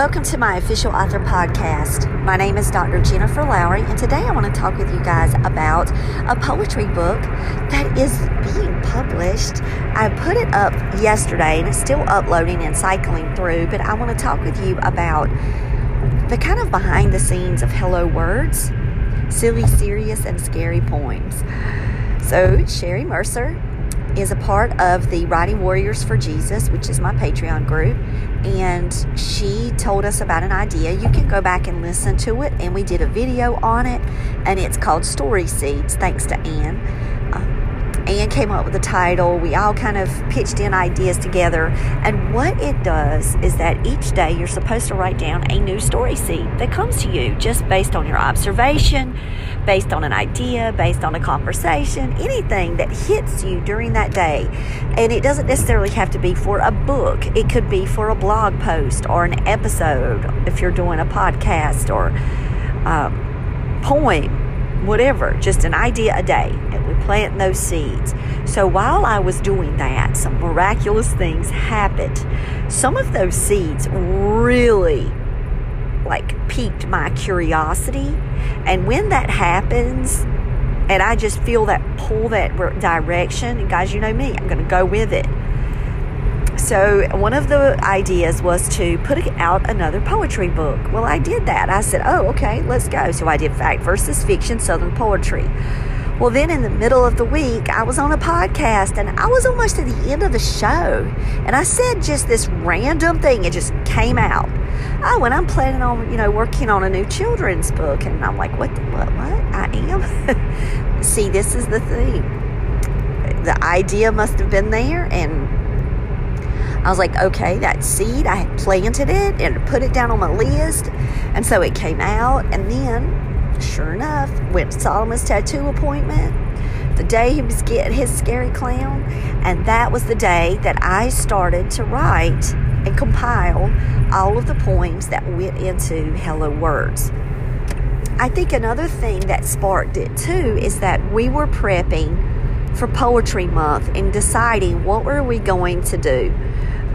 Welcome to my official author podcast. My name is Dr. Jennifer Lowry, and today I want to talk with you guys about a poetry book that is being published. I put it up yesterday and it's still uploading and cycling through, but I want to talk with you about the kind of behind the scenes of Hello Words silly, serious, and scary poems. So, Sherry Mercer is a part of the Writing Warriors for Jesus, which is my Patreon group. And she told us about an idea. You can go back and listen to it. And we did a video on it. And it's called Story Seeds, thanks to Anne. Uh, Anne came up with the title. We all kind of pitched in ideas together. And what it does is that each day you're supposed to write down a new story seed that comes to you just based on your observation based on an idea, based on a conversation, anything that hits you during that day. And it doesn't necessarily have to be for a book, it could be for a blog post or an episode if you're doing a podcast or a poem, whatever, just an idea a day. And we plant those seeds. So while I was doing that, some miraculous things happened. Some of those seeds really like piqued my curiosity. And when that happens, and I just feel that pull that direction, and guys, you know me, I'm going to go with it. So, one of the ideas was to put out another poetry book. Well, I did that. I said, oh, okay, let's go. So, I did fact versus fiction, Southern poetry. Well, then in the middle of the week, I was on a podcast and I was almost at the end of the show. And I said just this random thing, it just came out. Oh, and I'm planning on, you know, working on a new children's book. And I'm like, what, what, what? I am? See, this is the thing. The idea must have been there. And I was like, okay, that seed, I had planted it and put it down on my list. And so it came out. And then Sure enough, went to Solomon's tattoo appointment the day he was getting his scary clown, and that was the day that I started to write and compile all of the poems that went into Hello Words. I think another thing that sparked it too is that we were prepping for Poetry Month and deciding what were we going to do.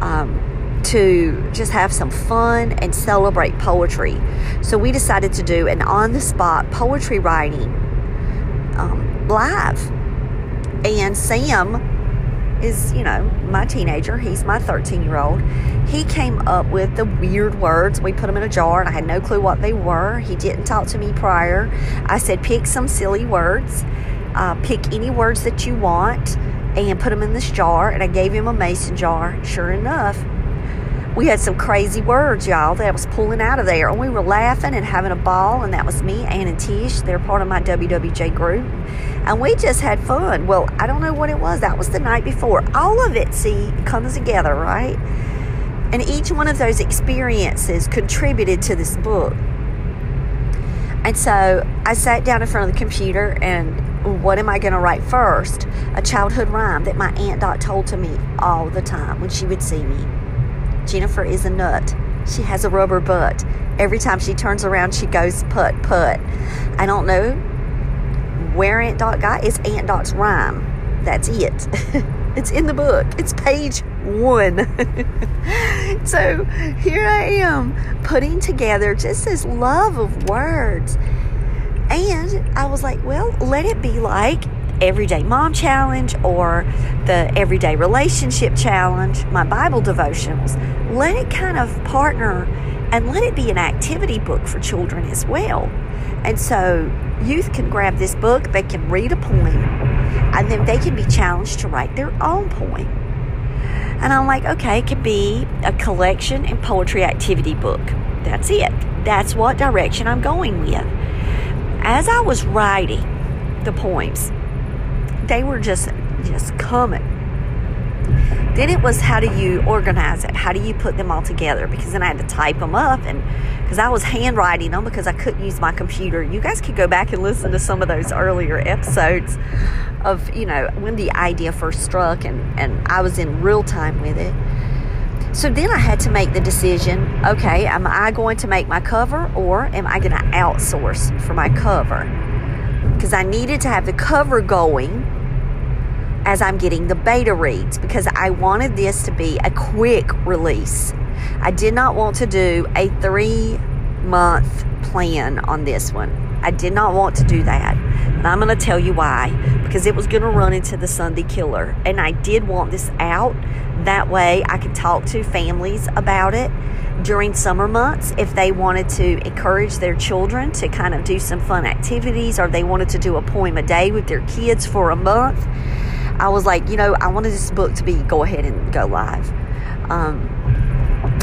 Um, to just have some fun and celebrate poetry. So we decided to do an on the spot poetry writing um, live. And Sam is, you know, my teenager. He's my 13 year old. He came up with the weird words. We put them in a jar, and I had no clue what they were. He didn't talk to me prior. I said, pick some silly words, uh, pick any words that you want, and put them in this jar. And I gave him a mason jar. Sure enough, we had some crazy words, y'all, that was pulling out of there. And we were laughing and having a ball. And that was me, Ann and Tish. They're part of my WWJ group. And we just had fun. Well, I don't know what it was. That was the night before. All of it, see, comes together, right? And each one of those experiences contributed to this book. And so I sat down in front of the computer and what am I going to write first? A childhood rhyme that my Aunt Dot told to me all the time when she would see me. Jennifer is a nut. She has a rubber butt. Every time she turns around, she goes put, put. I don't know where Aunt Dot got. It's Aunt Dot's rhyme. That's it. it's in the book. It's page one. so here I am putting together just this love of words. And I was like, well, let it be like Everyday Mom Challenge or the Everyday Relationship Challenge, my Bible devotionals. Let it kind of partner and let it be an activity book for children as well. And so youth can grab this book, they can read a poem, and then they can be challenged to write their own poem. And I'm like, okay, it could be a collection and poetry activity book. That's it. That's what direction I'm going with. As I was writing the poems, they were just just coming. Then it was how do you organize it? How do you put them all together? Because then I had to type them up and because I was handwriting them because I couldn't use my computer. You guys could go back and listen to some of those earlier episodes of, you know, when the idea first struck and, and I was in real time with it. So then I had to make the decision okay, am I going to make my cover or am I going to outsource for my cover? Because I needed to have the cover going as I'm getting the beta reads because I wanted this to be a quick release. I did not want to do a three month plan on this one. I did not want to do that. And I'm going to tell you why. Because it was going to run into the Sunday killer. And I did want this out. That way I could talk to families about it during summer months if they wanted to encourage their children to kind of do some fun activities or they wanted to do a poem a day with their kids for a month I was like, you know, I wanted this book to be go ahead and go live. Um,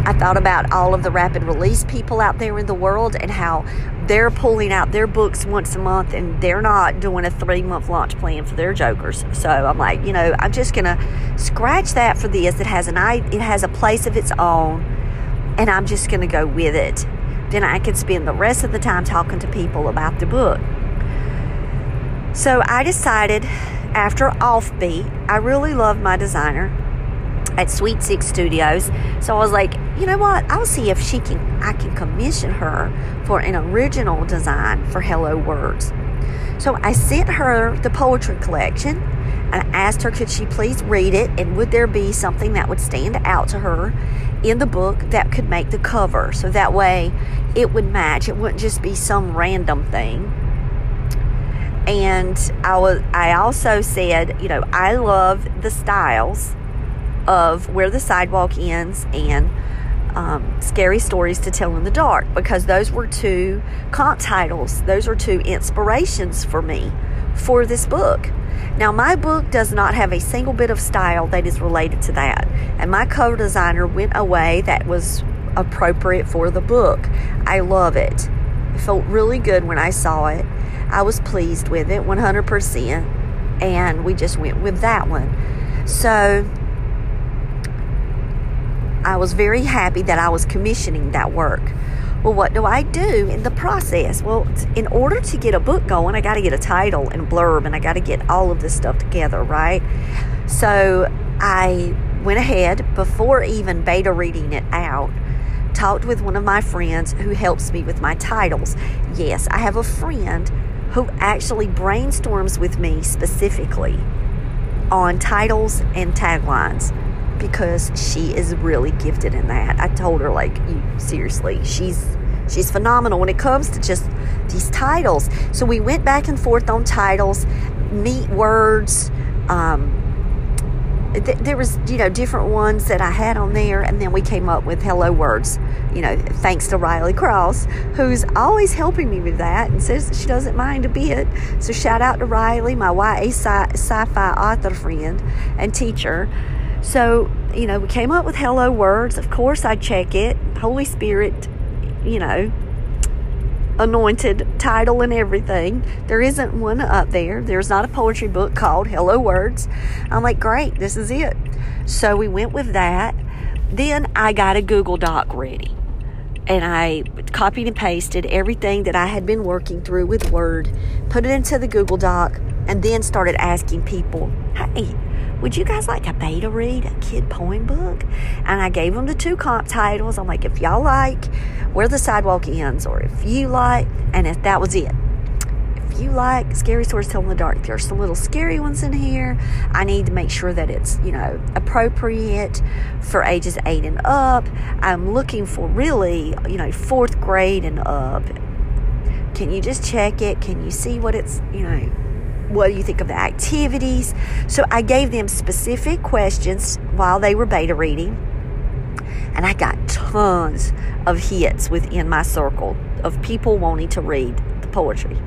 I thought about all of the rapid release people out there in the world and how they're pulling out their books once a month and they're not doing a three month launch plan for their jokers. So I'm like, you know, I'm just gonna scratch that for this. It has an it has a place of its own, and I'm just gonna go with it. Then I can spend the rest of the time talking to people about the book. So I decided after Offbeat, I really loved my designer at Sweet Six Studios. So I was like, you know what? I'll see if she can I can commission her for an original design for Hello Words. So I sent her the poetry collection and asked her could she please read it and would there be something that would stand out to her in the book that could make the cover so that way it would match. It wouldn't just be some random thing and I was I also said, you know, I love the styles of where the sidewalk ends and um, scary stories to tell in the dark because those were two comp titles. Those were two inspirations for me for this book. Now, my book does not have a single bit of style that is related to that, and my cover designer went away that was appropriate for the book. I love it. It felt really good when I saw it. I was pleased with it 100%, and we just went with that one. So I was very happy that I was commissioning that work. Well, what do I do in the process? Well, in order to get a book going, I got to get a title and blurb, and I got to get all of this stuff together, right? So I went ahead before even beta reading it out talked with one of my friends who helps me with my titles. Yes, I have a friend who actually brainstorms with me specifically on titles and taglines because she is really gifted in that. I told her like you seriously, she's she's phenomenal when it comes to just these titles. So we went back and forth on titles, neat words, um, th- there was you know different ones that I had on there, and then we came up with hello words. You know, thanks to Riley Cross, who's always helping me with that, and says she doesn't mind a bit. So shout out to Riley, my YA sci- sci-fi author friend and teacher. So you know, we came up with hello words. Of course, I check it. Holy Spirit, you know, anointed title and everything. There isn't one up there. There's not a poetry book called Hello Words. I'm like, great, this is it. So we went with that. Then I got a Google Doc ready. And I copied and pasted everything that I had been working through with Word, put it into the Google Doc, and then started asking people, hey, would you guys like to beta read a kid poem book? And I gave them the two comp titles. I'm like, if y'all like Where the Sidewalk Ends, or if you like, and if that was it. If you like scary stories told in the dark, there's some little scary ones in here. I need to make sure that it's, you know, appropriate for ages eight and up. I'm looking for really, you know, fourth grade and up. Can you just check it? Can you see what it's, you know, what do you think of the activities? So I gave them specific questions while they were beta reading. And I got tons of hits within my circle of people wanting to read the poetry.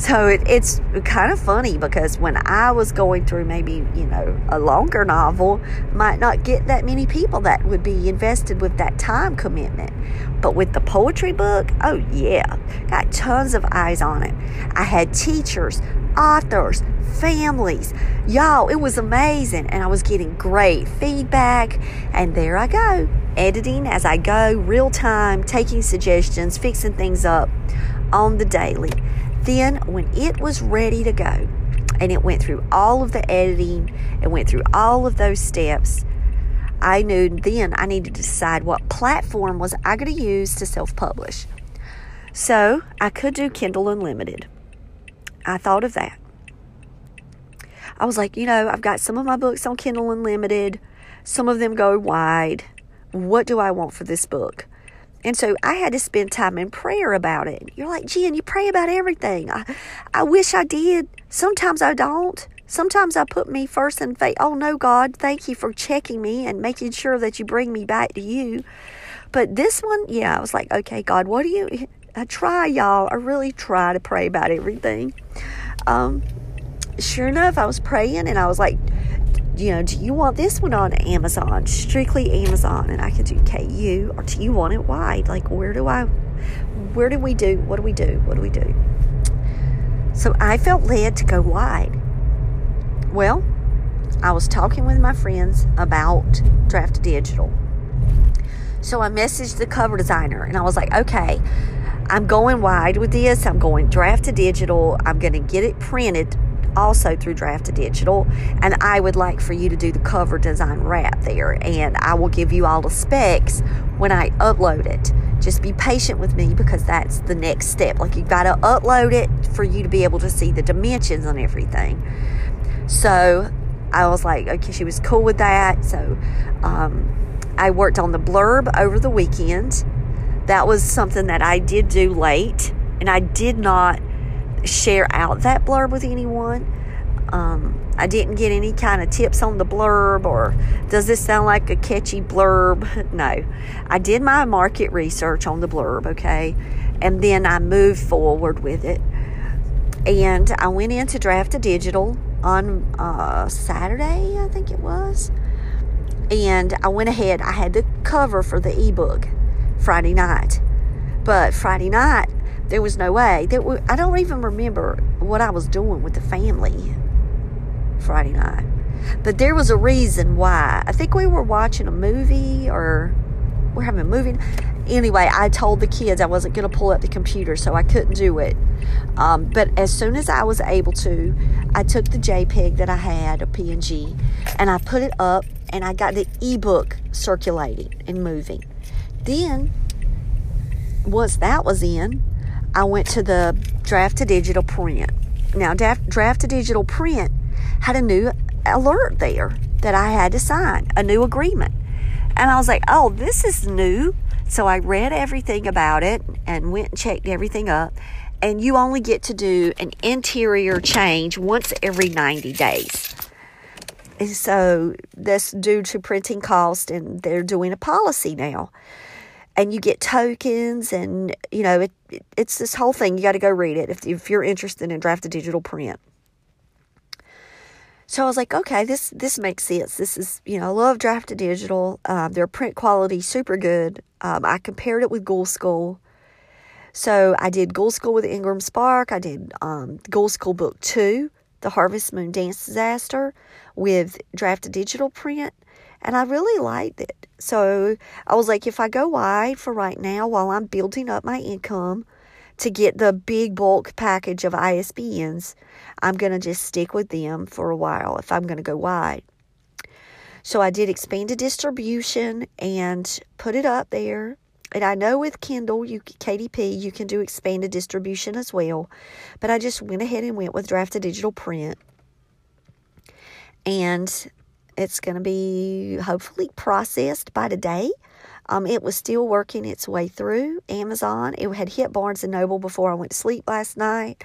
So it, it's kind of funny because when I was going through maybe, you know, a longer novel, might not get that many people that would be invested with that time commitment. But with the poetry book, oh yeah, got tons of eyes on it. I had teachers, authors, families. Y'all, it was amazing. And I was getting great feedback. And there I go, editing as I go, real time, taking suggestions, fixing things up on the daily. Then, when it was ready to go, and it went through all of the editing, it went through all of those steps, I knew then I needed to decide what platform was I going to use to self publish. So I could do Kindle Unlimited. I thought of that. I was like, you know, I've got some of my books on Kindle Unlimited, some of them go wide. What do I want for this book? And so I had to spend time in prayer about it. You're like, Jen, you pray about everything. I, I wish I did. Sometimes I don't. Sometimes I put me first in faith. Oh, no, God, thank you for checking me and making sure that you bring me back to you. But this one, yeah, I was like, okay, God, what do you. I try, y'all. I really try to pray about everything. Um, sure enough, I was praying and I was like, you know, do you want this one on Amazon, strictly Amazon? And I could do KU, or do you want it wide? Like, where do I, where do we do? What do we do? What do we do? So I felt led to go wide. Well, I was talking with my friends about Draft Digital. So I messaged the cover designer and I was like, okay, I'm going wide with this. I'm going draft to digital. I'm going to get it printed also through Draft to Digital. And I would like for you to do the cover design wrap there. And I will give you all the specs when I upload it. Just be patient with me because that's the next step. Like you've got to upload it for you to be able to see the dimensions and everything. So I was like, okay, she was cool with that. So um, I worked on the blurb over the weekend. That was something that I did do late, and I did not share out that blurb with anyone. Um, I didn't get any kind of tips on the blurb or does this sound like a catchy blurb? No. I did my market research on the blurb, okay? And then I moved forward with it. And I went in to Draft to Digital on uh, Saturday, I think it was. And I went ahead, I had the cover for the ebook Friday night. But Friday night, there was no way. There were, I don't even remember what I was doing with the family Friday night. But there was a reason why. I think we were watching a movie or we're having a movie. Anyway, I told the kids I wasn't going to pull up the computer, so I couldn't do it. Um, but as soon as I was able to, I took the JPEG that I had, a PNG, and I put it up, and I got the ebook circulating and moving. Then, once that was in, I went to the draft to digital print. Now, draft, draft to digital print had a new alert there that I had to sign, a new agreement. And I was like, oh, this is new. So I read everything about it and went and checked everything up. And you only get to do an interior change once every 90 days. And so that's due to printing cost, and they're doing a policy now and you get tokens and you know it, it it's this whole thing you got to go read it if, if you're interested in draft to digital print so I was like, okay, this this makes sense. This is, you know, I love draft to digital. Um, their print quality super good. Um, I compared it with Ghoul School. So I did Ghoul School with IngramSpark. I did um, School Book Two, The Harvest Moon Dance Disaster, with draft to digital print and I really liked it. So I was like, if I go wide for right now while I'm building up my income to get the big bulk package of ISBNs, I'm going to just stick with them for a while if I'm going to go wide. So I did expanded distribution and put it up there. And I know with Kindle, you KDP, you can do expanded distribution as well. But I just went ahead and went with Draft to Digital Print. And it's going to be hopefully processed by today. Um, it was still working its way through Amazon. It had hit Barnes and Noble before I went to sleep last night,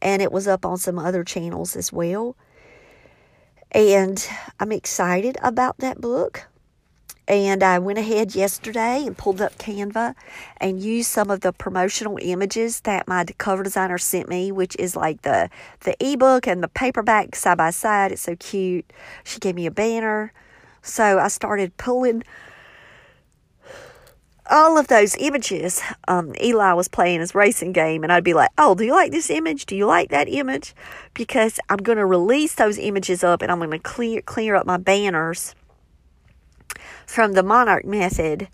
and it was up on some other channels as well. And I'm excited about that book. And I went ahead yesterday and pulled up Canva and used some of the promotional images that my cover designer sent me, which is like the the ebook and the paperback side by side. It's so cute. She gave me a banner. So I started pulling all of those images. Um, Eli was playing his racing game, and I'd be like, Oh, do you like this image? Do you like that image? Because I'm going to release those images up and I'm going to clear, clear up my banners from the Monarch method.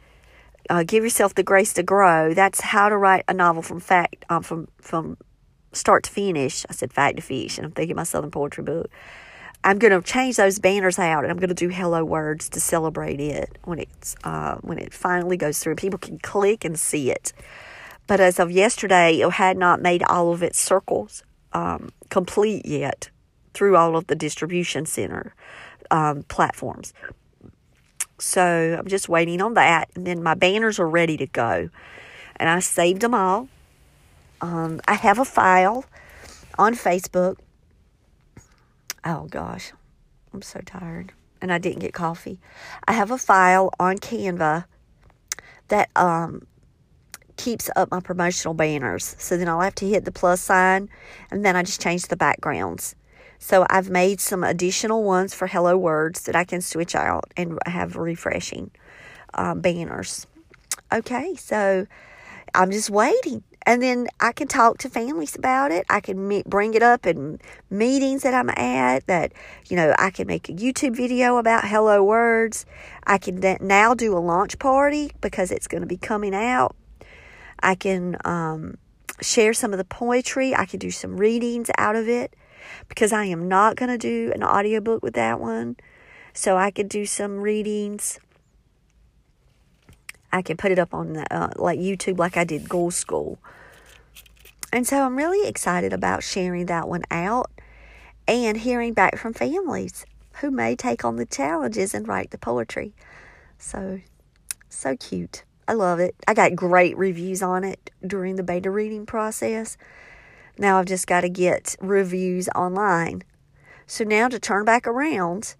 Uh, give yourself the grace to grow. That's how to write a novel from fact, um, from from start to finish. I said fact to fish, and I'm thinking my Southern poetry book. I'm going to change those banners out, and I'm going to do hello words to celebrate it when it's uh, when it finally goes through. People can click and see it. But as of yesterday, it had not made all of its circles um, complete yet through all of the distribution center um, platforms. So I'm just waiting on that. And then my banners are ready to go. And I saved them all. Um, I have a file on Facebook. Oh gosh, I'm so tired. And I didn't get coffee. I have a file on Canva that um, keeps up my promotional banners. So then I'll have to hit the plus sign and then I just change the backgrounds. So I've made some additional ones for Hello Words that I can switch out and have refreshing um, banners. Okay, so I'm just waiting. And then I can talk to families about it. I can meet, bring it up in meetings that I'm at. That, you know, I can make a YouTube video about Hello Words. I can now do a launch party because it's going to be coming out. I can um, share some of the poetry. I can do some readings out of it because I am not going to do an audiobook with that one. So I could do some readings. I can put it up on the, uh, like YouTube like I did Ghoul School. And so I'm really excited about sharing that one out and hearing back from families who may take on the challenges and write the poetry. So, so cute. I love it. I got great reviews on it during the beta reading process. Now I've just got to get reviews online. So now to turn back around,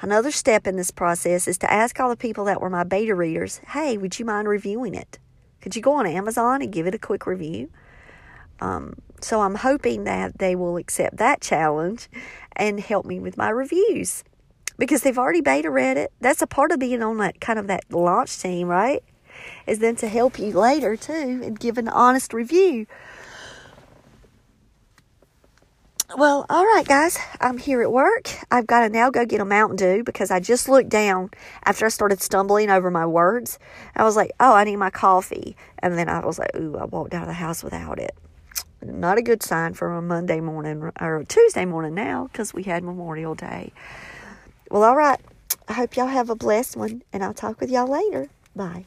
another step in this process is to ask all the people that were my beta readers, hey, would you mind reviewing it? Could you go on Amazon and give it a quick review? Um, so I'm hoping that they will accept that challenge and help me with my reviews because they've already beta read it. That's a part of being on that kind of that launch team, right? Is then to help you later too and give an honest review. Well, all right, guys, I'm here at work. I've got to now go get a Mountain Dew because I just looked down after I started stumbling over my words. I was like, oh, I need my coffee. And then I was like, ooh, I walked out of the house without it. Not a good sign for a Monday morning or a Tuesday morning now because we had Memorial Day. Well, all right. I hope y'all have a blessed one, and I'll talk with y'all later. Bye.